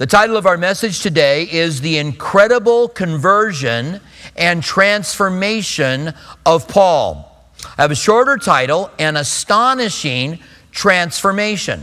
The title of our message today is The Incredible Conversion and Transformation of Paul. I have a shorter title, An Astonishing Transformation.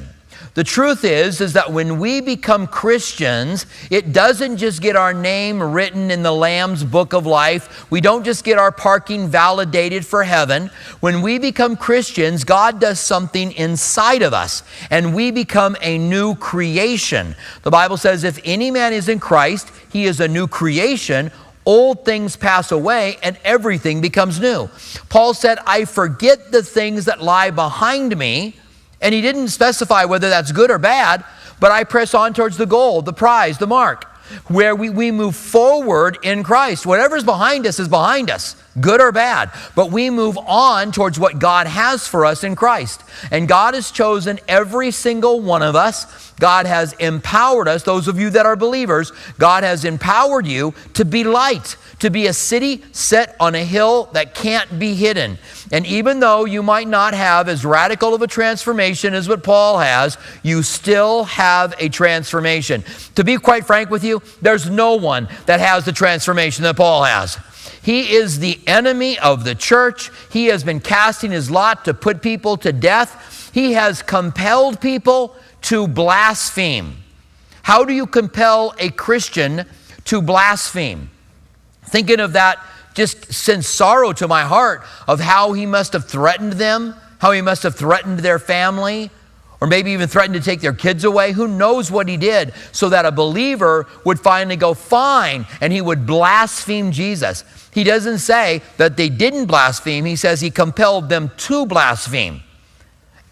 The truth is is that when we become Christians, it doesn't just get our name written in the Lamb's book of life. We don't just get our parking validated for heaven. When we become Christians, God does something inside of us and we become a new creation. The Bible says if any man is in Christ, he is a new creation old things pass away and everything becomes new. Paul said, I forget the things that lie behind me and he didn't specify whether that's good or bad, but I press on towards the goal, the prize, the mark, where we, we move forward in Christ. Whatever's behind us is behind us, good or bad, but we move on towards what God has for us in Christ. And God has chosen every single one of us. God has empowered us, those of you that are believers, God has empowered you to be light to be a city set on a hill that can't be hidden. And even though you might not have as radical of a transformation as what Paul has, you still have a transformation. To be quite frank with you, there's no one that has the transformation that Paul has. He is the enemy of the church. He has been casting his lot to put people to death. He has compelled people to blaspheme. How do you compel a Christian to blaspheme? Thinking of that just sends sorrow to my heart of how he must have threatened them, how he must have threatened their family, or maybe even threatened to take their kids away. Who knows what he did so that a believer would finally go, fine, and he would blaspheme Jesus. He doesn't say that they didn't blaspheme, he says he compelled them to blaspheme.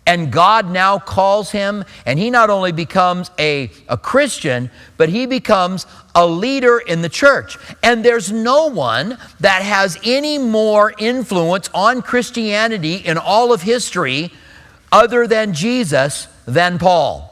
And God now calls him, and he not only becomes a, a Christian, but he becomes a leader in the church. And there's no one that has any more influence on Christianity in all of history other than Jesus than Paul.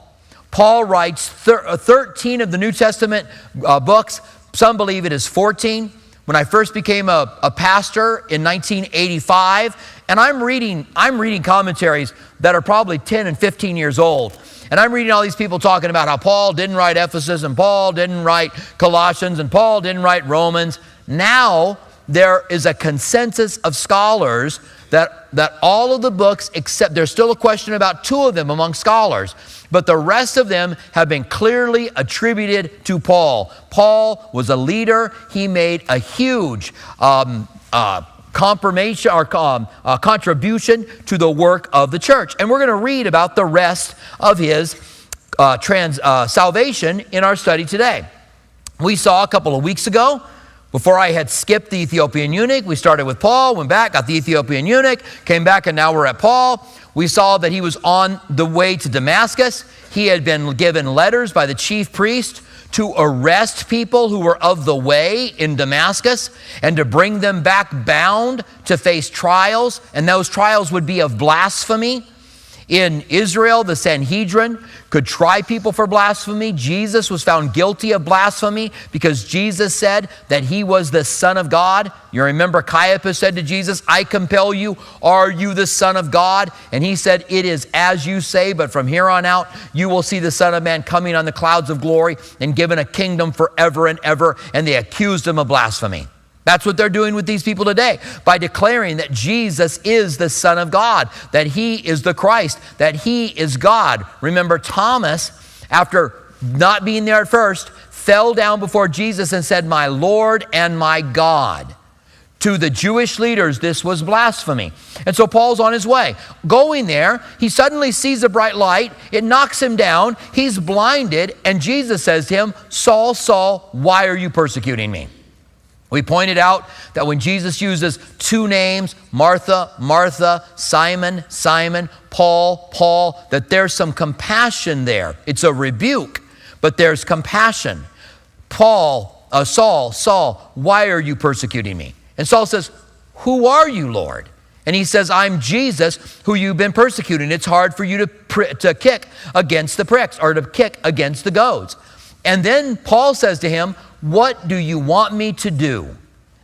Paul writes thir- uh, 13 of the New Testament uh, books. Some believe it is 14. When I first became a, a pastor in 1985, and I'm reading, I'm reading commentaries that are probably 10 and 15 years old. And I'm reading all these people talking about how Paul didn't write Ephesus and Paul didn't write Colossians and Paul didn't write Romans. Now there is a consensus of scholars that, that all of the books, except there's still a question about two of them among scholars, but the rest of them have been clearly attributed to Paul. Paul was a leader, he made a huge um, uh, confirmation or um, uh, contribution to the work of the church. And we're going to read about the rest of his uh, trans, uh, salvation in our study today. We saw a couple of weeks ago, before I had skipped the Ethiopian eunuch, we started with Paul, went back, got the Ethiopian eunuch, came back, and now we're at Paul. We saw that he was on the way to Damascus. He had been given letters by the chief priest to arrest people who were of the way in Damascus and to bring them back bound to face trials, and those trials would be of blasphemy. In Israel, the Sanhedrin could try people for blasphemy. Jesus was found guilty of blasphemy because Jesus said that he was the Son of God. You remember Caiaphas said to Jesus, I compel you, are you the Son of God? And he said, It is as you say, but from here on out, you will see the Son of Man coming on the clouds of glory and given a kingdom forever and ever. And they accused him of blasphemy. That's what they're doing with these people today by declaring that Jesus is the Son of God, that He is the Christ, that He is God. Remember, Thomas, after not being there at first, fell down before Jesus and said, My Lord and my God. To the Jewish leaders, this was blasphemy. And so Paul's on his way. Going there, he suddenly sees a bright light. It knocks him down. He's blinded. And Jesus says to him, Saul, Saul, why are you persecuting me? We pointed out that when Jesus uses two names, Martha, Martha, Simon, Simon, Paul, Paul, that there's some compassion there. It's a rebuke, but there's compassion. Paul, uh, Saul, Saul, why are you persecuting me? And Saul says, Who are you, Lord? And he says, I'm Jesus who you've been persecuting. It's hard for you to, pr- to kick against the pricks or to kick against the goads. And then Paul says to him, what do you want me to do?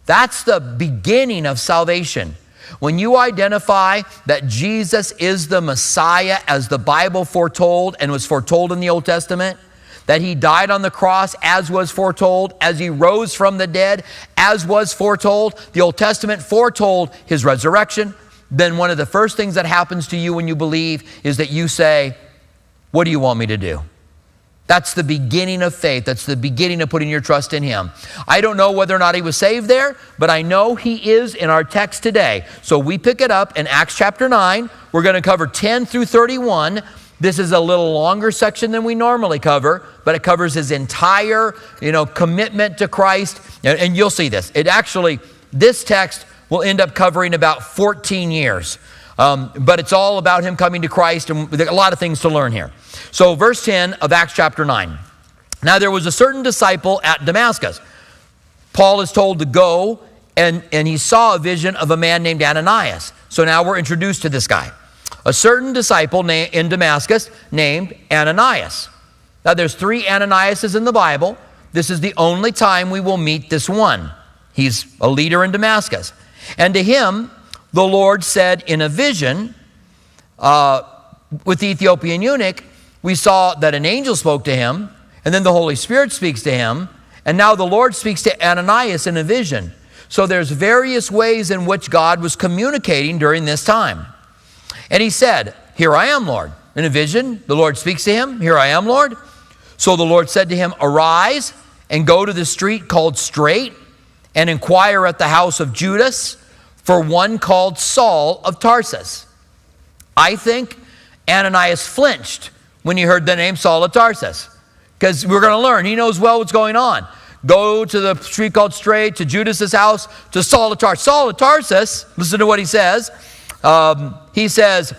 That's the beginning of salvation. When you identify that Jesus is the Messiah as the Bible foretold and was foretold in the Old Testament, that he died on the cross as was foretold, as he rose from the dead as was foretold. The Old Testament foretold his resurrection. Then one of the first things that happens to you when you believe is that you say, What do you want me to do? That's the beginning of faith. That's the beginning of putting your trust in Him. I don't know whether or not He was saved there, but I know He is in our text today. So we pick it up in Acts chapter 9. We're going to cover 10 through 31. This is a little longer section than we normally cover, but it covers his entire, you know, commitment to Christ. And, and you'll see this. It actually, this text will end up covering about 14 years. Um, but it's all about him coming to Christ, and a lot of things to learn here. So, verse 10 of Acts chapter 9. Now, there was a certain disciple at Damascus. Paul is told to go, and, and he saw a vision of a man named Ananias. So now we're introduced to this guy. A certain disciple in Damascus named Ananias. Now, there's three Ananiases in the Bible. This is the only time we will meet this one. He's a leader in Damascus. And to him, the Lord said in a vision uh, with the Ethiopian eunuch, we saw that an angel spoke to him, and then the Holy Spirit speaks to him, and now the Lord speaks to Ananias in a vision. So there's various ways in which God was communicating during this time. And he said, Here I am, Lord. In a vision, the Lord speaks to him, Here I am, Lord. So the Lord said to him, Arise and go to the street called Straight and inquire at the house of Judas for one called Saul of Tarsus. I think Ananias flinched when he heard the name Saul of Tarsus. Because we're going to learn, he knows well what's going on. Go to the street called Straight, to Judas's house, to Saul of Tarsus. Saul of Tarsus, listen to what he says. Um, he says,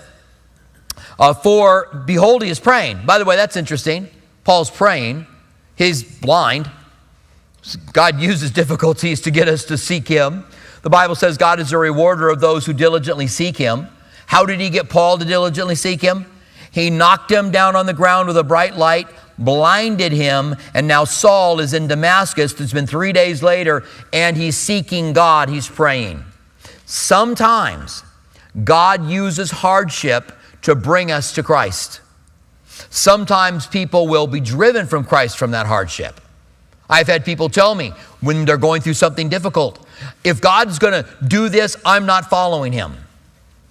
uh, For behold, he is praying. By the way, that's interesting. Paul's praying, he's blind. God uses difficulties to get us to seek him. The Bible says God is a rewarder of those who diligently seek him. How did he get Paul to diligently seek him? He knocked him down on the ground with a bright light, blinded him, and now Saul is in Damascus. It's been three days later, and he's seeking God. He's praying. Sometimes God uses hardship to bring us to Christ. Sometimes people will be driven from Christ from that hardship. I've had people tell me when they're going through something difficult, if God's going to do this, I'm not following him.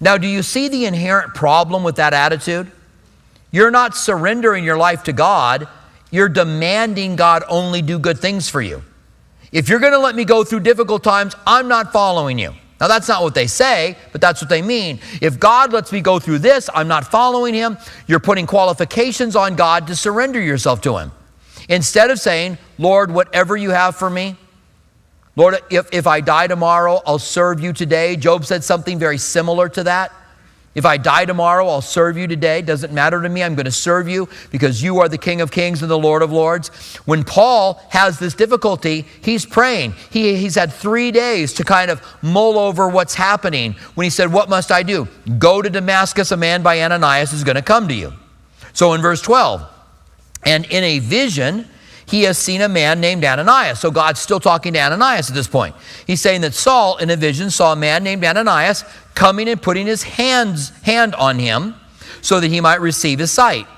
Now, do you see the inherent problem with that attitude? You're not surrendering your life to God, you're demanding God only do good things for you. If you're going to let me go through difficult times, I'm not following you. Now, that's not what they say, but that's what they mean. If God lets me go through this, I'm not following Him. You're putting qualifications on God to surrender yourself to Him. Instead of saying, Lord, whatever you have for me, Lord, if, if I die tomorrow, I'll serve you today. Job said something very similar to that. If I die tomorrow, I'll serve you today. Doesn't matter to me. I'm going to serve you because you are the King of Kings and the Lord of Lords. When Paul has this difficulty, he's praying. He, he's had three days to kind of mull over what's happening. When he said, What must I do? Go to Damascus, a man by Ananias is going to come to you. So in verse 12, and in a vision, he has seen a man named Ananias. So God's still talking to Ananias at this point. He's saying that Saul, in a vision, saw a man named Ananias coming and putting his hands, hand on him so that he might receive his sight.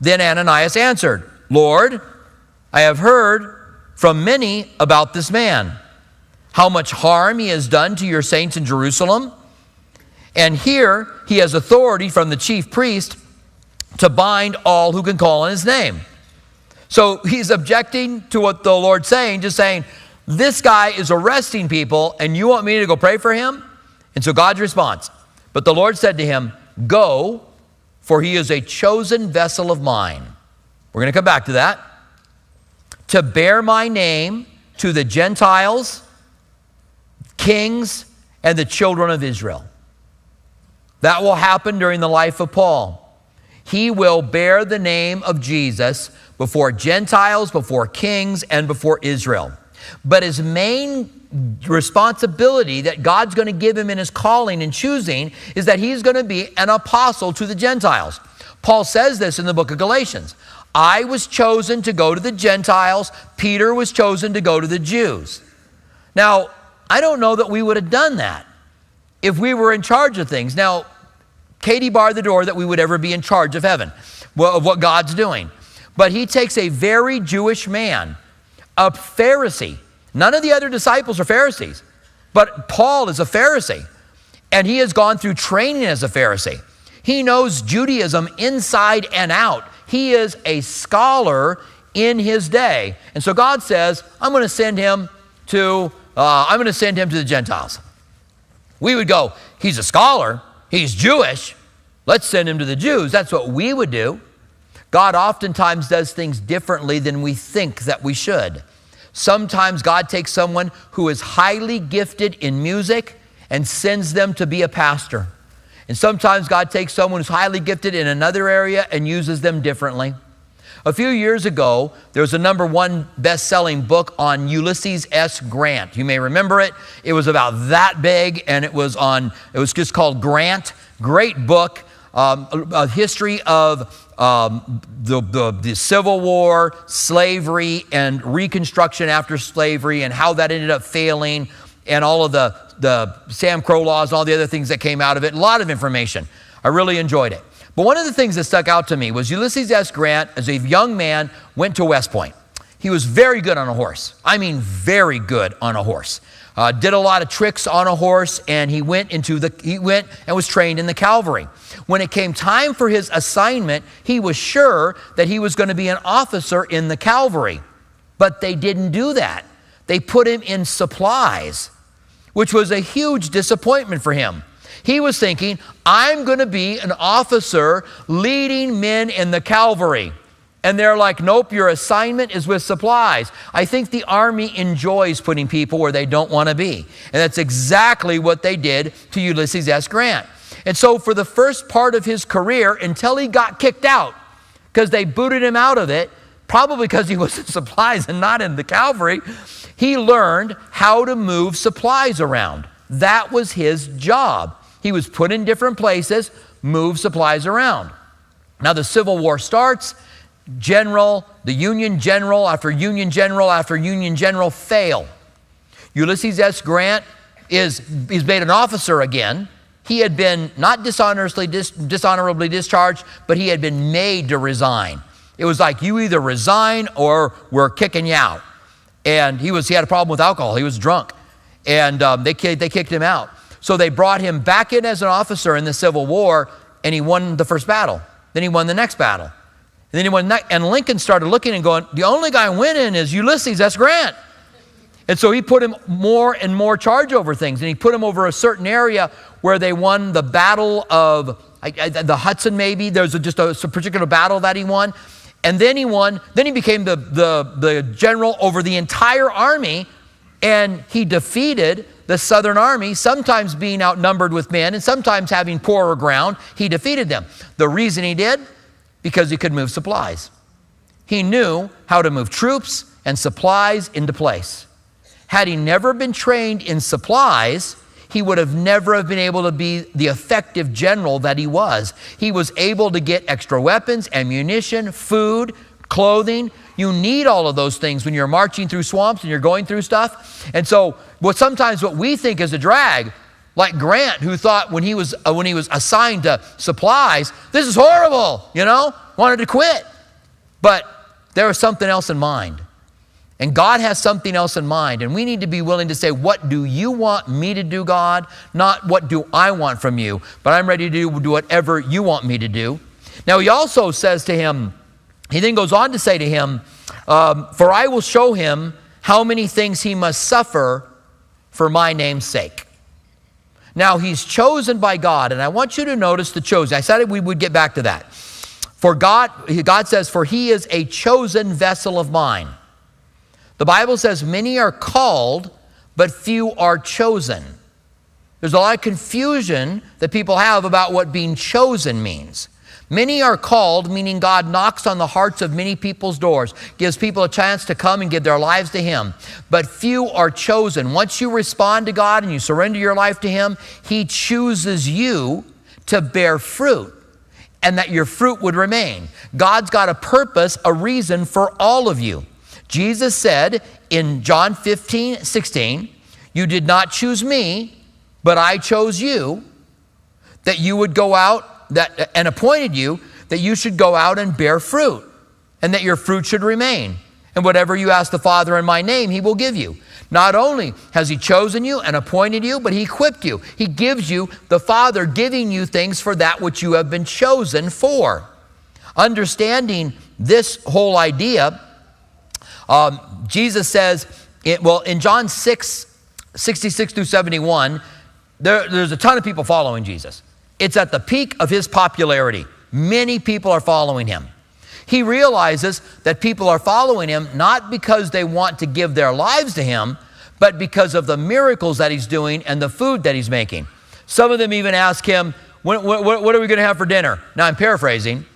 Then Ananias answered, Lord, I have heard from many about this man, how much harm he has done to your saints in Jerusalem. And here he has authority from the chief priest to bind all who can call on his name. So he's objecting to what the Lord's saying, just saying, This guy is arresting people, and you want me to go pray for him? And so God's response, But the Lord said to him, Go, for he is a chosen vessel of mine. We're going to come back to that. To bear my name to the Gentiles, kings, and the children of Israel. That will happen during the life of Paul. He will bear the name of Jesus before Gentiles, before kings, and before Israel. But his main responsibility that God's going to give him in his calling and choosing is that he's going to be an apostle to the Gentiles. Paul says this in the book of Galatians. I was chosen to go to the Gentiles, Peter was chosen to go to the Jews. Now, I don't know that we would have done that if we were in charge of things. Now, Katie barred the door that we would ever be in charge of heaven, of what God's doing. But he takes a very Jewish man, a Pharisee. None of the other disciples are Pharisees, but Paul is a Pharisee, and he has gone through training as a Pharisee. He knows Judaism inside and out. He is a scholar in his day. And so God says, I'm going to send him to, uh, I'm going to send him to the Gentiles. We would go, he's a scholar, he's Jewish, let's send him to the Jews. That's what we would do. God oftentimes does things differently than we think that we should. Sometimes God takes someone who is highly gifted in music and sends them to be a pastor. And sometimes God takes someone who's highly gifted in another area and uses them differently. A few years ago, there was a number one best selling book on Ulysses S. Grant. You may remember it. It was about that big and it was on, it was just called Grant. Great book, um, a, history of um, the, the, the Civil War, slavery, and Reconstruction after slavery, and how that ended up failing, and all of the, the Sam Crow laws and all the other things that came out of it. A lot of information. I really enjoyed it. But one of the things that stuck out to me was Ulysses S. Grant, as a young man, went to West Point. He was very good on a horse. I mean, very good on a horse. Uh, did a lot of tricks on a horse, and he went into the he went and was trained in the cavalry. When it came time for his assignment, he was sure that he was going to be an officer in the cavalry, but they didn't do that. They put him in supplies, which was a huge disappointment for him. He was thinking, I'm going to be an officer leading men in the cavalry. And they're like, nope, your assignment is with supplies. I think the Army enjoys putting people where they don't want to be. And that's exactly what they did to Ulysses S. Grant. And so, for the first part of his career, until he got kicked out, because they booted him out of it, probably because he was in supplies and not in the cavalry, he learned how to move supplies around. That was his job. He was put in different places, move supplies around. Now the Civil War starts. General, the Union general after Union general after Union general fail. Ulysses S. Grant is he's made an officer again. He had been not dishonorably, dis, dishonorably discharged, but he had been made to resign. It was like you either resign or we're kicking you out. And he was he had a problem with alcohol. He was drunk, and um, they they kicked him out. So they brought him back in as an officer in the Civil War, and he won the first battle. Then he won the next battle. And then he won, and Lincoln started looking and going, the only guy winning is Ulysses S. Grant. And so he put him more and more charge over things, and he put him over a certain area where they won the battle of I, I, the Hudson, maybe. There's a, just a, a particular battle that he won. And then he won, then he became the, the, the general over the entire army, and he defeated the southern army, sometimes being outnumbered with men and sometimes having poorer ground, he defeated them. The reason he did? Because he could move supplies. He knew how to move troops and supplies into place. Had he never been trained in supplies, he would have never have been able to be the effective general that he was. He was able to get extra weapons, ammunition, food, clothing. You need all of those things when you're marching through swamps and you're going through stuff. And so what sometimes what we think is a drag, like Grant, who thought when he was uh, when he was assigned to supplies, this is horrible, you know, wanted to quit. But there was something else in mind. And God has something else in mind. And we need to be willing to say, What do you want me to do, God? Not what do I want from you, but I'm ready to do, whatever you want me to do. Now, he also says to him, He then goes on to say to him, um, For I will show him how many things he must suffer for my name's sake. Now, he's chosen by God, and I want you to notice the chosen. I said we would get back to that. For God, God says, For he is a chosen vessel of mine. The Bible says, Many are called, but few are chosen. There's a lot of confusion that people have about what being chosen means. Many are called, meaning God knocks on the hearts of many people's doors, gives people a chance to come and give their lives to Him. But few are chosen. Once you respond to God and you surrender your life to Him, He chooses you to bear fruit and that your fruit would remain. God's got a purpose, a reason for all of you. Jesus said in John 15, 16, You did not choose me, but I chose you, that you would go out that, and appointed you that you should go out and bear fruit, and that your fruit should remain. And whatever you ask the Father in my name, he will give you. Not only has he chosen you and appointed you, but he equipped you. He gives you, the Father giving you things for that which you have been chosen for. Understanding this whole idea, um, Jesus says, it, well, in John 6, 66 through 71, there, there's a ton of people following Jesus. It's at the peak of his popularity. Many people are following him. He realizes that people are following him not because they want to give their lives to him, but because of the miracles that he's doing and the food that he's making. Some of them even ask him, What, what, what are we going to have for dinner? Now, I'm paraphrasing.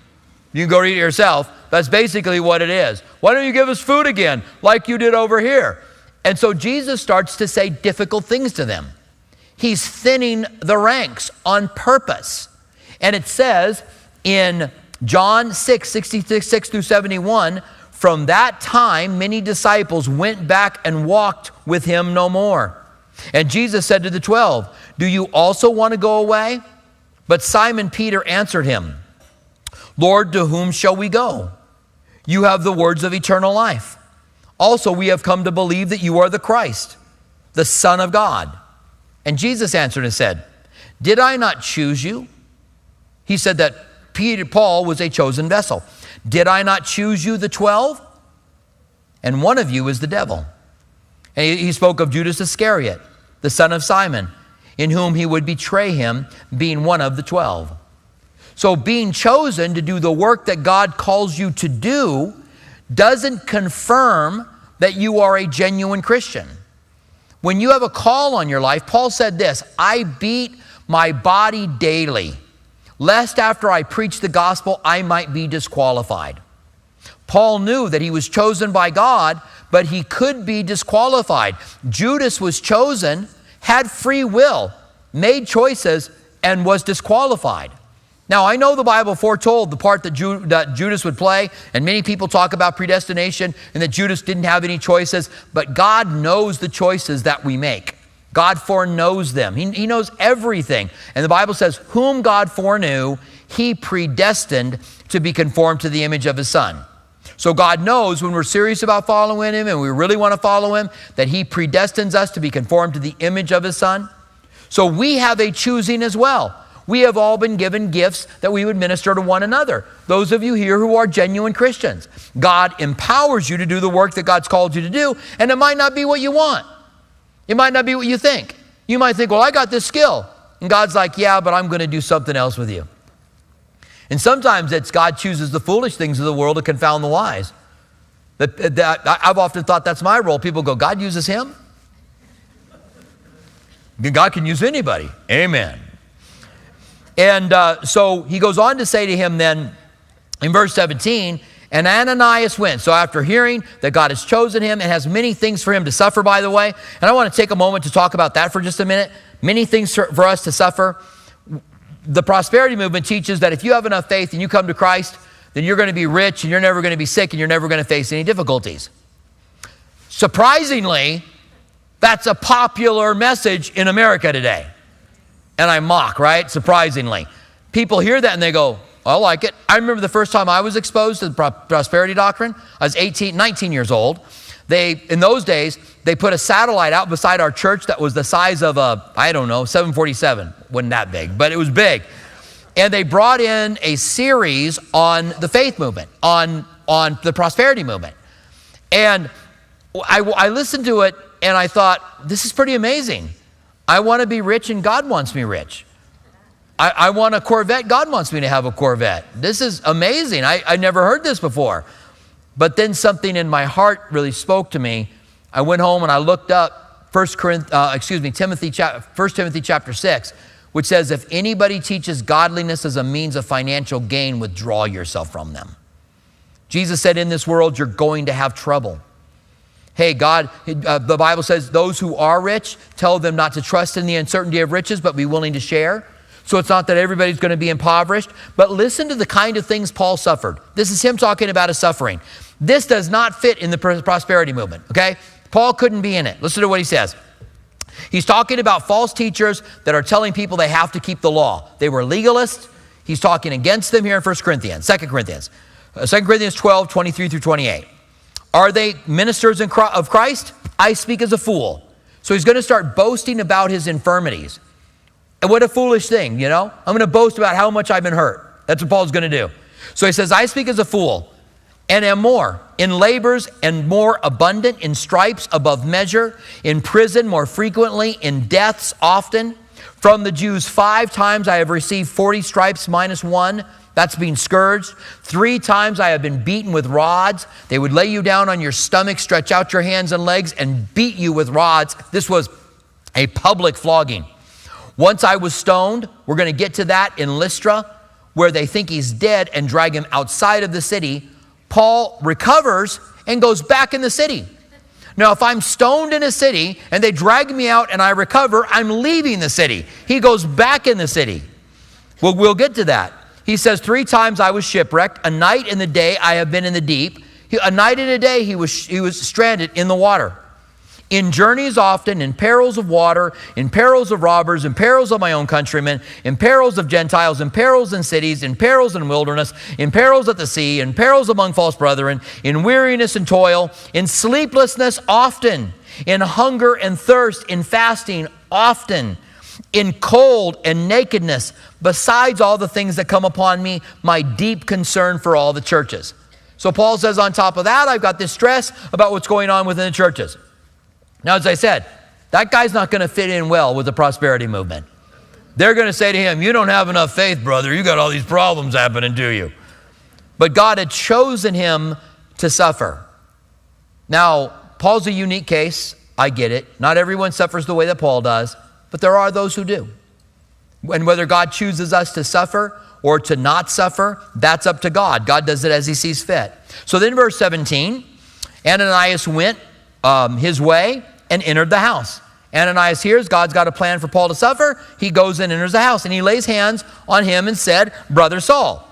You can go read it yourself. That's basically what it is. Why don't you give us food again, like you did over here? And so Jesus starts to say difficult things to them. He's thinning the ranks on purpose. And it says in John 6, 66 through 71, from that time many disciples went back and walked with him no more. And Jesus said to the twelve, Do you also want to go away? But Simon Peter answered him, Lord, to whom shall we go? You have the words of eternal life. Also, we have come to believe that you are the Christ, the Son of God. And Jesus answered and said, Did I not choose you? He said that Peter, Paul was a chosen vessel. Did I not choose you, the twelve? And one of you is the devil. And he, he spoke of Judas Iscariot, the son of Simon, in whom he would betray him, being one of the twelve. So, being chosen to do the work that God calls you to do doesn't confirm that you are a genuine Christian. When you have a call on your life, Paul said this I beat my body daily lest after I preach the gospel, I might be disqualified. Paul knew that he was chosen by God, but he could be disqualified. Judas was chosen, had free will, made choices, and was disqualified. Now, I know the Bible foretold the part that, that, Judas would play, and many people talk about predestination and that Judas didn't have any choices, but God knows the choices that we make. God foreknows them. He, he knows everything. And the Bible says, Whom God foreknew, he predestined to be conformed to the image of his son. So God knows when we're serious about following him and we really want to follow him, that he predestines us to be conformed to the image of his son. So we have a choosing as well. We have all been given gifts that we would minister to one another. Those of you here who are genuine Christians, God empowers you to do the work that God's called you to do, and it might not be what you want. It might not be what you think. You might think, well, I got this skill. And God's like, yeah, but I'm going to do something else with you. And sometimes it's God chooses the foolish things of the world to confound the wise. That, that, I've often thought that's my role. People go, God uses him? God can use anybody. Amen. And uh, so he goes on to say to him then in verse 17, and Ananias went. So, after hearing that God has chosen him and has many things for him to suffer, by the way, and I want to take a moment to talk about that for just a minute. Many things for us to suffer. The prosperity movement teaches that if you have enough faith and you come to Christ, then you're going to be rich and you're never going to be sick and you're never going to face any difficulties. Surprisingly, that's a popular message in America today. And I mock, right? Surprisingly. People hear that and they go, I like it. I remember the first time I was exposed to the prosperity doctrine. I was 18, 19 years old. They, in those days, they put a satellite out beside our church that was the size of a, I don't know, 747. Wasn't that big, but it was big. And they brought in a series on the faith movement, on, on the prosperity movement. And I, I listened to it and I thought, this is pretty amazing. I want to be rich and God wants me rich. I, I, want a Corvette. God wants me to have a Corvette. This is amazing. I, I never heard this before. But then something in my heart really spoke to me. I went home and I looked up First Corinth, uh, excuse me, Timothy, First Timothy chapter 6, which says, if anybody teaches godliness as a means of financial gain, withdraw yourself from them. Jesus said, in this world, you're going to have trouble. Hey, God, uh, the Bible says, those who are rich, tell them not to trust in the uncertainty of riches, but be willing to share. So it's not that everybody's going to be impoverished, but listen to the kind of things Paul suffered. This is him talking about his suffering. This does not fit in the prosperity movement, okay? Paul couldn't be in it. Listen to what he says. He's talking about false teachers that are telling people they have to keep the law. They were legalists. He's talking against them here in 1 Corinthians, 2 Corinthians. 2 Corinthians 12, 23 through 28. Are they ministers of Christ? I speak as a fool. So he's going to start boasting about his infirmities. And what a foolish thing, you know? I'm going to boast about how much I've been hurt. That's what Paul's going to do. So he says, I speak as a fool and am more in labors and more abundant, in stripes above measure, in prison more frequently, in deaths often. From the Jews, five times I have received 40 stripes minus one. That's being scourged. Three times I have been beaten with rods. They would lay you down on your stomach, stretch out your hands and legs, and beat you with rods. This was a public flogging. Once I was stoned, we're going to get to that in Lystra, where they think he's dead and drag him outside of the city. Paul recovers and goes back in the city. Now, if I'm stoned in a city and they drag me out and I recover, I'm leaving the city. He goes back in the city. Well, we'll get to that. He says, Three times I was shipwrecked. A night and the day I have been in the deep. A night and a day he was, he was stranded in the water in journeys often, in perils of water, in perils of robbers, in perils of my own countrymen, in perils of Gentiles, in perils in cities, in perils in wilderness, in perils at the sea, in perils among false brethren, in weariness and toil, in sleeplessness often, in hunger and thirst, in fasting often, in cold and nakedness, besides all the things that come upon me, my deep concern for all the churches. So Paul says, on top of that, I've got this stress about what's going on within the churches. Now, as I said, that guy's not going to fit in well with the prosperity movement. They're going to say to him, You don't have enough faith, brother. You got all these problems happening to you. But God had chosen him to suffer. Now, Paul's a unique case. I get it. Not everyone suffers the way that Paul does, but there are those who do. And whether God chooses us to suffer or to not suffer, that's up to God. God does it as he sees fit. So then, verse 17 Ananias went um, his way and entered the house. Ananias hears God's got a plan for Paul to suffer. He goes and enters the house and he lays hands on him and said, Brother Saul.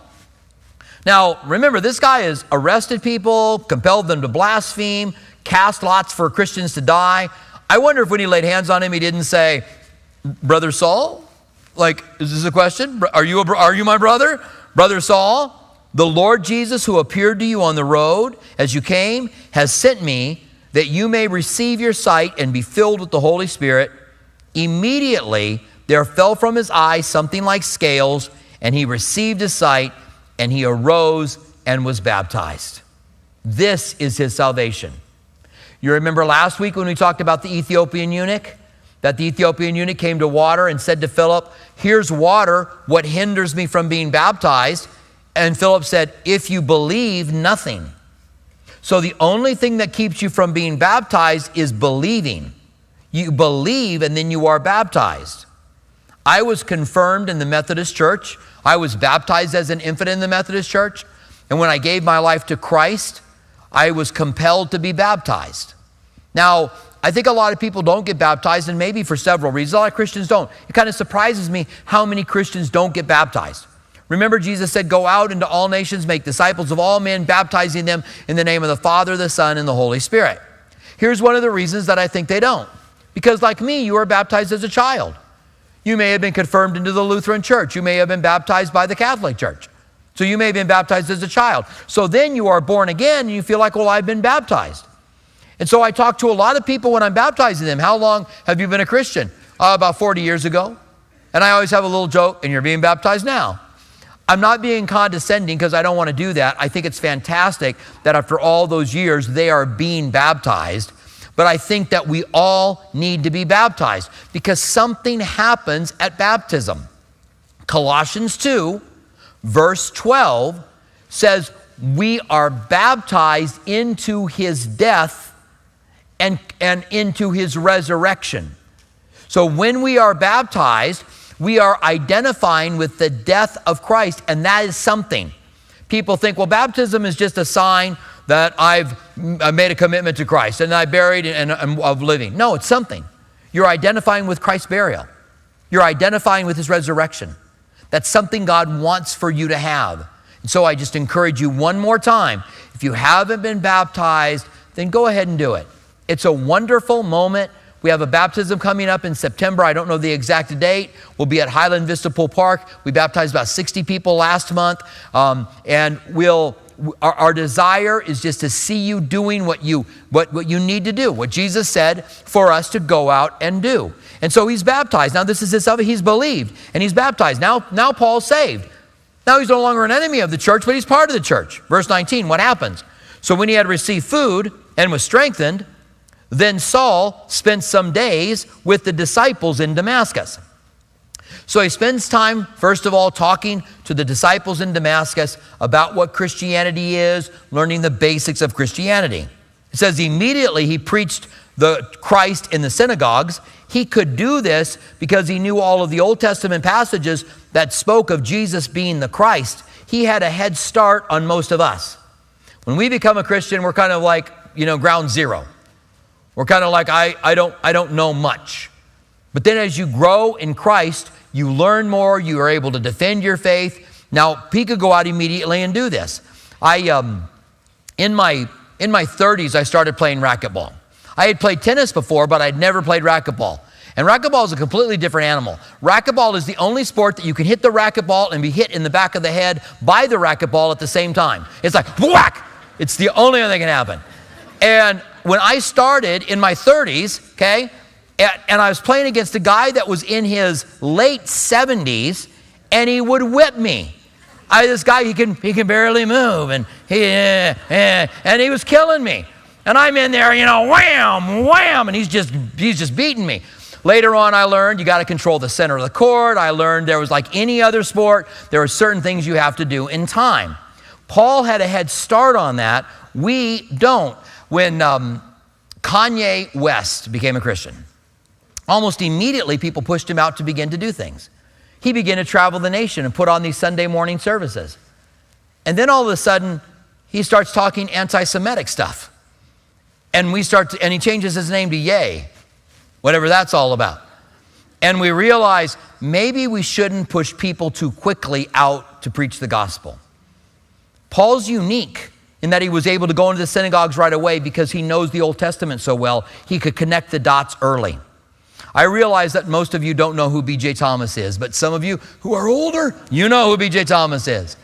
Now, remember, this guy has arrested people, compelled them to blaspheme, cast lots for Christians to die. I wonder if when he laid hands on him, he didn't say, Brother Saul? Like, is this a question? Are you, a, are you my brother? Brother Saul? The Lord Jesus, who appeared to you on the road as you came, has sent me that you may receive your sight and be filled with the Holy Spirit. Immediately there fell from his eyes something like scales, and he received his sight, and he arose and was baptized. This is his salvation. You remember last week when we talked about the Ethiopian eunuch? That the Ethiopian eunuch came to water and said to Philip, Here's water. What hinders me from being baptized? And Philip said, If you believe, nothing. So the only thing that keeps you from being baptized is believing. You believe and then you are baptized. I was confirmed in the Methodist Church. I was baptized as an infant in the Methodist Church. And when I gave my life to Christ, I was compelled to be baptized. Now, I think a lot of people don't get baptized, and maybe for several reasons. A lot of Christians don't. It kind of surprises me how many Christians don't get baptized. Remember, Jesus said, Go out into all nations, make disciples of all men, baptizing them in the name of the Father, the Son, and the Holy Spirit. Here's one of the reasons that I think they don't. Because, like me, you were baptized as a child. You may have been confirmed into the Lutheran Church. You may have been baptized by the Catholic Church. So you may have been baptized as a child. So then you are born again and you feel like, well, I've been baptized. And so I talk to a lot of people when I'm baptizing them. How long have you been a Christian? Uh, about 40 years ago. And I always have a little joke, and you're being baptized now. I'm not being condescending because I don't want to do that. I think it's fantastic that after all those years, they are being baptized. But I think that we all need to be baptized because something happens at baptism. Colossians 2, verse 12 says, We are baptized into his death and, and into his resurrection. So when we are baptized, we are identifying with the death of Christ, and that is something. People think, well, baptism is just a sign that I've made a commitment to Christ and I buried and I'm of living. No, it's something. You're identifying with Christ's burial. You're identifying with his resurrection. That's something God wants for you to have. And so I just encourage you one more time. If you haven't been baptized, then go ahead and do it. It's a wonderful moment we have a baptism coming up in September. I don't know the exact date. We'll be at Highland Vista Pool Park. We baptized about 60 people last month. Um, and we'll our, our, desire is just to see you doing what you, what, what you need to do, what Jesus said for us to go out and do. And so he's baptized. Now, this is his other, he's believed and he's baptized. Now, now Paul's saved. Now he's no longer an enemy of the church, but he's part of the church. Verse 19, what happens? So when he had received food and was strengthened, then Saul spent some days with the disciples in Damascus. So he spends time, first of all, talking to the disciples in Damascus about what Christianity is, learning the basics of Christianity. It says immediately he preached the Christ in the synagogues. He could do this because he knew all of the Old Testament passages that spoke of Jesus being the Christ. He had a head start on most of us. When we become a Christian, we're kind of like, you know, ground zero. We're kind of like, I, I, don't, I don't know much. But then as you grow in Christ, you learn more, you are able to defend your faith. Now, he could go out immediately and do this. I, um, in, my, in my 30s, I started playing racquetball. I had played tennis before, but I'd never played racquetball. And racquetball is a completely different animal. Racquetball is the only sport that you can hit the racquetball and be hit in the back of the head by the racquetball at the same time. It's like whack! It's the only thing that can happen. And when I started in my 30s, okay, and I was playing against a guy that was in his late 70s, and he would whip me. I, this guy, he can, he can barely move, and he, eh, eh, and he was killing me. And I'm in there, you know, wham, wham, and he's just, he's just beating me. Later on, I learned you got to control the center of the court. I learned there was like any other sport, there are certain things you have to do in time. Paul had a head start on that. We don't. When um, Kanye West became a Christian, almost immediately people pushed him out to begin to do things. He began to travel the nation and put on these Sunday morning services. And then all of a sudden, he starts talking anti Semitic stuff. And we start to, and he changes his name to Ye, whatever that's all about. And we realize maybe we shouldn't push people too quickly out to preach the gospel. Paul's unique in that he was able to go into the synagogues right away because he knows the Old Testament so well, he could connect the dots early. I realize that most of you don't know who B.J. Thomas is, but some of you who are older, you know who B.J. Thomas is.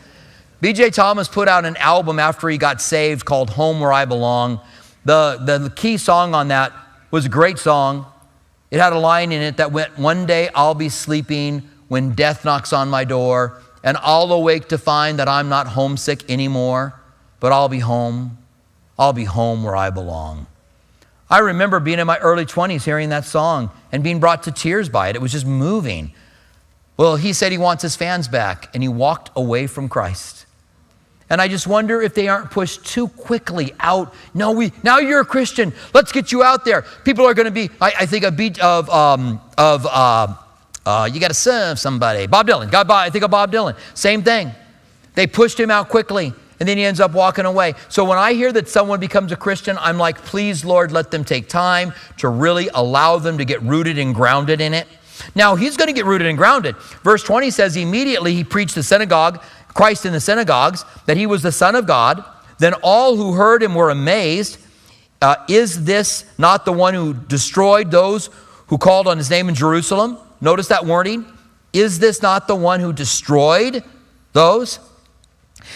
B.J. Thomas put out an album after he got saved called Home Where I Belong. The, the key song on that was a great song. It had a line in it that went, One day I'll be sleeping when death knocks on my door, and I'll awake to find that I'm not homesick anymore but I'll be home. I'll be home where I belong. I remember being in my early 20s hearing that song and being brought to tears by it. It was just moving. Well, he said he wants his fans back, and he walked away from Christ. And I just wonder if they aren't pushed too quickly out. No, we now you're a Christian. Let's get you out there. People are going to be. I, I, think a beat of um, of uh, uh, you got to serve somebody. Bob Dylan. God, I think of Bob Dylan. Same thing. They pushed him out quickly and then he ends up walking away. So when I hear that someone becomes a Christian, I'm like, please, Lord, let them take time to really allow them to get rooted and grounded in it. Now, he's going to get rooted and grounded. Verse 20 says, immediately he preached the synagogue, Christ in the synagogues, that he was the Son of God. Then all who heard him were amazed. Uh, is this not the one who destroyed those who called on his name in Jerusalem? Notice that warning. Is this not the one who destroyed those?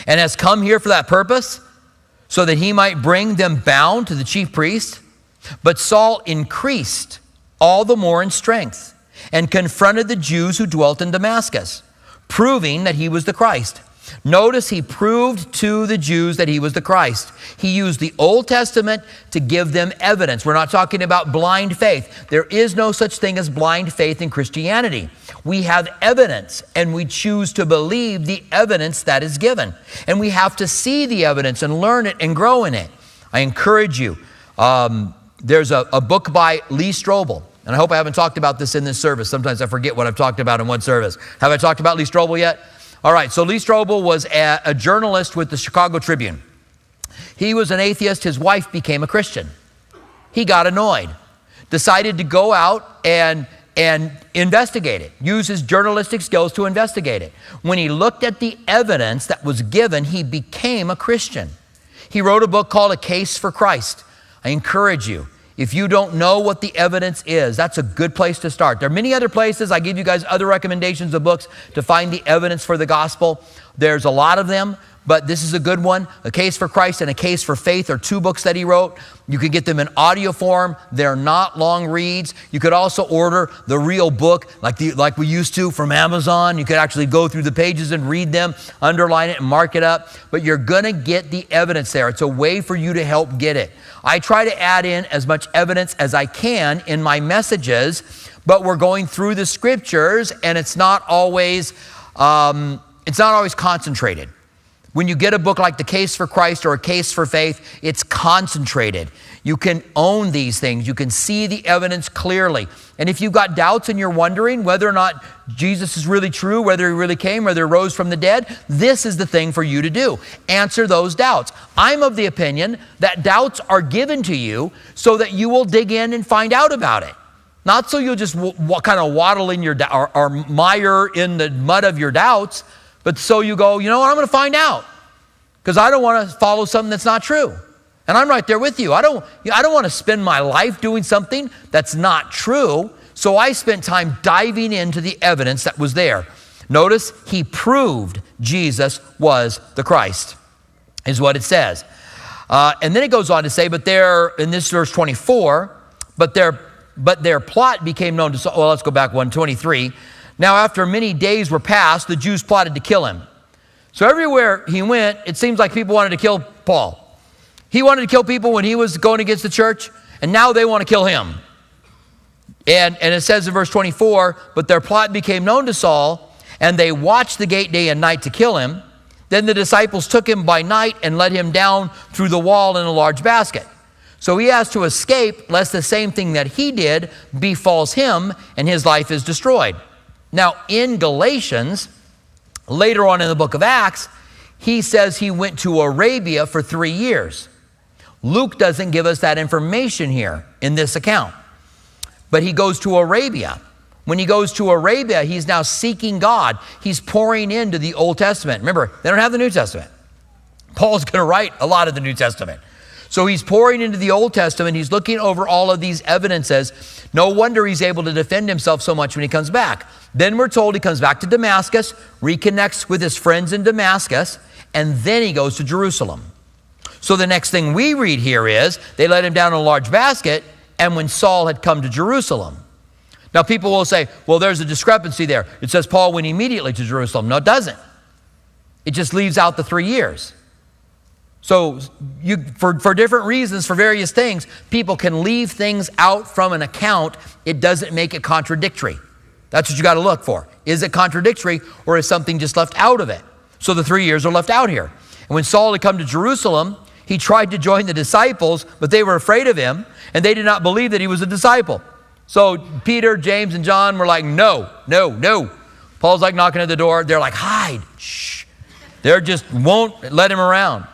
And has come here for that purpose, so that he might bring them bound to the chief priest. But Saul increased all the more in strength and confronted the Jews who dwelt in Damascus, proving that he was the Christ. Notice he proved to the Jews that he was the Christ. He used the Old Testament to give them evidence. We're not talking about blind faith. There is no such thing as blind faith in Christianity. We have evidence and we choose to believe the evidence that is given. And we have to see the evidence and learn it and grow in it. I encourage you. Um, there's a, a book by Lee Strobel. And I hope I haven't talked about this in this service. Sometimes I forget what I've talked about in one service. Have I talked about Lee Strobel yet? All right, so Lee Strobel was a, a journalist with the Chicago Tribune. He was an atheist. His wife became a Christian. He got annoyed, decided to go out and, and investigate it, use his journalistic skills to investigate it. When he looked at the evidence that was given, he became a Christian. He wrote a book called A Case for Christ. I encourage you, if you don't know what the evidence is, that's a good place to start. There are many other places. I give you guys other recommendations of books to find the evidence for the gospel. There's a lot of them, but this is a good one. A Case for Christ and A Case for Faith are two books that he wrote. You can get them in audio form. They're not long reads. You could also order the real book like, the, like we used to from Amazon. You could actually go through the pages and read them, underline it, and mark it up. But you're going to get the evidence there. It's a way for you to help get it. I try to add in as much evidence as I can in my messages, but we're going through the scriptures and it's not always, um, it's not always concentrated. When you get a book like The Case for Christ or A Case for Faith, it's concentrated. You can own these things. You can see the evidence clearly. And if you've got doubts and you're wondering whether or not Jesus is really true, whether he really came, whether he rose from the dead, this is the thing for you to do. Answer those doubts. I'm of the opinion that doubts are given to you so that you will dig in and find out about it. Not so you'll just w- w- kind of waddle in your or, or mire in the mud of your doubts, but so you go, you know what, I'm going to find out because I don't want to follow something that's not true. And I'm right there with you. I don't, I don't want to spend my life doing something that's not true. So I spent time diving into the evidence that was there. Notice he proved Jesus was the Christ, is what it says. Uh, and then it goes on to say, but there, in this verse 24, but their, but their plot became known to. Well, let's go back 123. Now, after many days were passed, the Jews plotted to kill him. So, everywhere he went, it seems like people wanted to kill Paul. He wanted to kill people when he was going against the church, and now they want to kill him. And, and it says in verse 24, but their plot became known to Saul, and they watched the gate day and night to kill him. Then the disciples took him by night and let him down through the wall in a large basket. So he has to escape, lest the same thing that he did befalls him, and his life is destroyed. Now, in Galatians, later on in the book of Acts, he says he went to Arabia for three years. Luke doesn't give us that information here in this account, but he goes to Arabia. When he goes to Arabia, he's now seeking God. He's pouring into the Old Testament. Remember, they don't have the New Testament. Paul's going to write a lot of the New Testament. So he's pouring into the Old Testament. He's looking over all of these evidences. No wonder he's able to defend himself so much when he comes back. Then we're told he comes back to Damascus, reconnects with his friends in Damascus, and then he goes to Jerusalem. So the next thing we read here is they let him down in a large basket, and when Saul had come to Jerusalem. Now people will say, well, there's a discrepancy there. It says Paul went immediately to Jerusalem. No, it doesn't. It just leaves out the three years. So, you, for, for different reasons, for various things, people can leave things out from an account. It doesn't make it contradictory. That's what you got to look for. Is it contradictory or is something just left out of it? So the three years are left out here. And when Saul had come to Jerusalem, he tried to join the disciples, but they were afraid of him and they did not believe that he was a disciple. So Peter, James, and John were like, no, no, no. Paul's like knocking at the door. They're like, hide, shh. They're just won't let him around.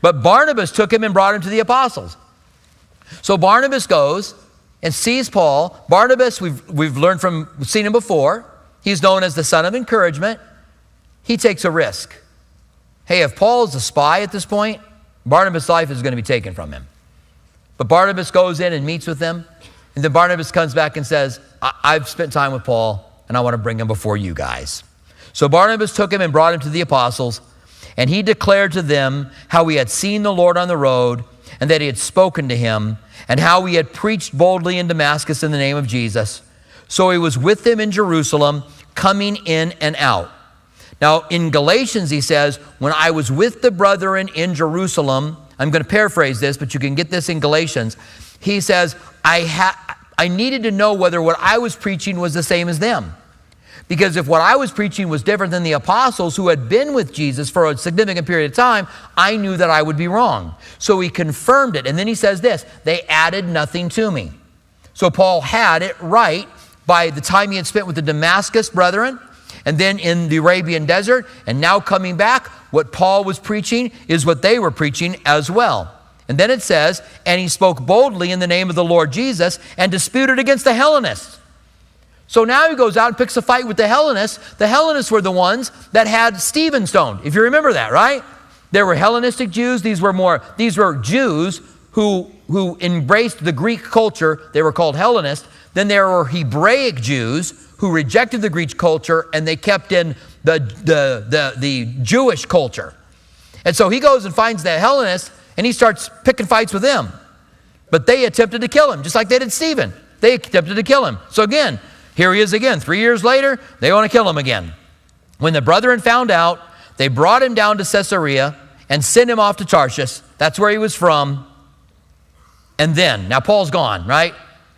But Barnabas took him and brought him to the apostles. So Barnabas goes and sees Paul. Barnabas, we've, we've learned from, we've seen him before. He's known as the son of encouragement. He takes a risk. Hey, if Paul's a spy at this point, Barnabas' life is going to be taken from him. But Barnabas goes in and meets with them. And then Barnabas comes back and says, I- have spent time with Paul and I want to bring him before you guys. So Barnabas took him and brought him to the apostles. And he declared to them how he had seen the Lord on the road and that he had spoken to him and how he had preached boldly in Damascus in the name of Jesus. So he was with them in Jerusalem, coming in and out. Now, in Galatians, he says, When I was with the brethren in Jerusalem, I'm going to paraphrase this, but you can get this in Galatians. He says, I, ha- I needed to know whether what I was preaching was the same as them. Because if what I was preaching was different than the apostles who had been with Jesus for a significant period of time, I knew that I would be wrong. So he confirmed it. And then he says this they added nothing to me. So Paul had it right by the time he had spent with the Damascus brethren and then in the Arabian desert. And now coming back, what Paul was preaching is what they were preaching as well. And then it says, and he spoke boldly in the name of the Lord Jesus and disputed against the Hellenists. So now he goes out and picks a fight with the Hellenists. The Hellenists were the ones that had Stephen stoned, if you remember that, right? There were Hellenistic Jews. These were more, these were Jews who, who embraced the Greek culture. They were called Hellenists. Then there were Hebraic Jews who rejected the Greek culture and they kept in the, the, the, the Jewish culture. And so he goes and finds the Hellenists and he starts picking fights with them. But they attempted to kill him, just like they did Stephen. They attempted to kill him. So again, here he is again. Three years later, they want to kill him again. When the brethren found out, they brought him down to Caesarea and sent him off to Tarshish. That's where he was from. And then, now Paul's gone, right?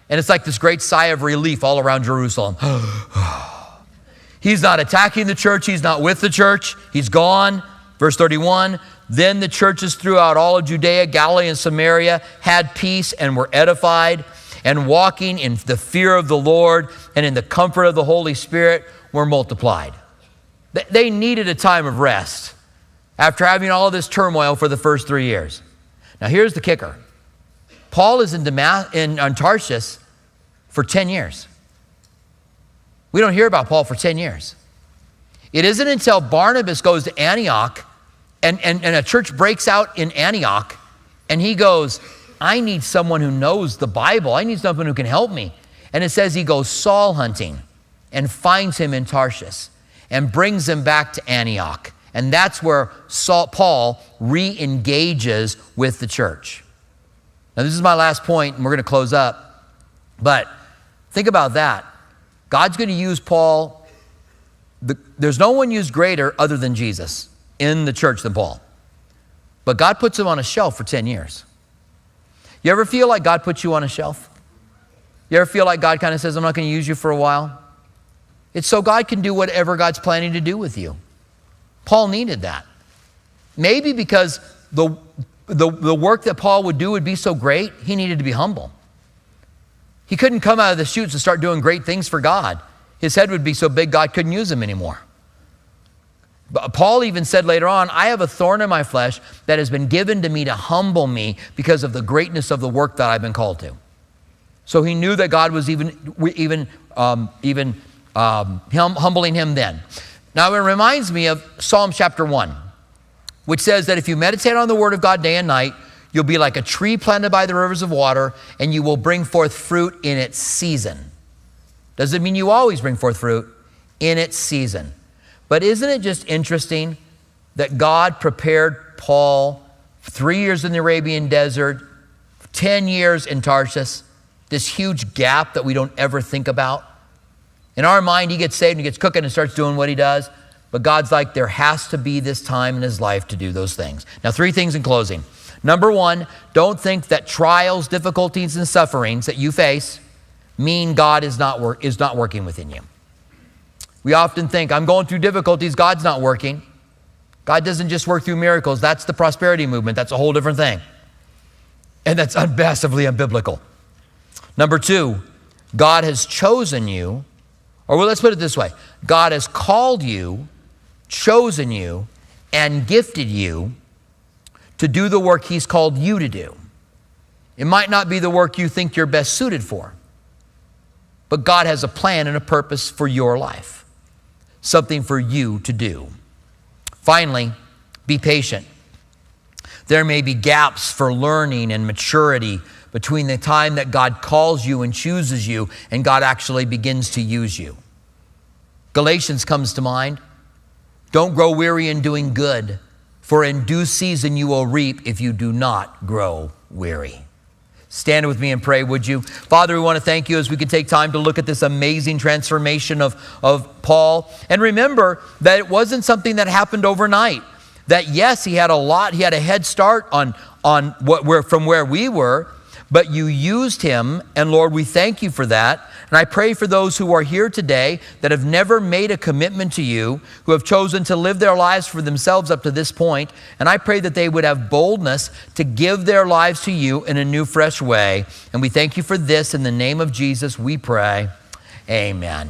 And it's like this great sigh of relief all around Jerusalem. he's not attacking the church, he's not with the church, he's gone. Verse 31 Then the churches throughout all of Judea, Galilee, and Samaria had peace and were edified, and walking in the fear of the Lord and in the comfort of the Holy Spirit were multiplied. They needed a time of rest after having all this turmoil for the first three years. Now, here's the kicker Paul is in, Damas- in Tarshish for 10 years. We don't hear about Paul for 10 years. It isn't until Barnabas goes to Antioch and, and, and a church breaks out in Antioch and he goes, I need someone who knows the Bible. I need someone who can help me. And it says he goes Saul hunting and finds him in Tarshish and brings him back to Antioch. And that's where Saul, Paul re engages with the church. Now, this is my last point, and we're going to close up. But think about that. God's going to use Paul. The, there's no one used greater other than Jesus in the church than Paul. But God puts him on a shelf for 10 years. You ever feel like God puts you on a shelf? You ever feel like God kind of says, I'm not going to use you for a while? It's so God can do whatever God's planning to do with you. Paul needed that. Maybe because the, the, the work that Paul would do would be so great, he needed to be humble. He couldn't come out of the chutes and start doing great things for God. His head would be so big, God couldn't use him anymore. But Paul even said later on, I have a thorn in my flesh that has been given to me to humble me because of the greatness of the work that I've been called to. So he knew that God was even, even, um, even um, him, humbling him then. Now it reminds me of Psalm chapter 1, which says that if you meditate on the word of God day and night, you'll be like a tree planted by the rivers of water, and you will bring forth fruit in its season. Doesn't mean you always bring forth fruit in its season. But isn't it just interesting that God prepared Paul three years in the Arabian desert, 10 years in Tarshish, this huge gap that we don't ever think about? In our mind, he gets saved and he gets cooking and starts doing what he does. But God's like, there has to be this time in his life to do those things. Now, three things in closing. Number one, don't think that trials, difficulties, and sufferings that you face mean God is not, work, is not working within you. We often think, I'm going through difficulties, God's not working. God doesn't just work through miracles. That's the prosperity movement. That's a whole different thing. And that's massively unbiblical. Number two, God has chosen you or well, let's put it this way God has called you, chosen you, and gifted you to do the work He's called you to do. It might not be the work you think you're best suited for, but God has a plan and a purpose for your life, something for you to do. Finally, be patient. There may be gaps for learning and maturity between the time that God calls you and chooses you and God actually begins to use you. Galatians comes to mind. Don't grow weary in doing good, for in due season you will reap if you do not grow weary. Stand with me and pray, would you? Father, we want to thank you as we can take time to look at this amazing transformation of, of Paul. And remember that it wasn't something that happened overnight. That yes, he had a lot, he had a head start on, on what, where, from where we were, but you used him, and Lord, we thank you for that. And I pray for those who are here today that have never made a commitment to you, who have chosen to live their lives for themselves up to this point. And I pray that they would have boldness to give their lives to you in a new, fresh way. And we thank you for this. In the name of Jesus, we pray. Amen.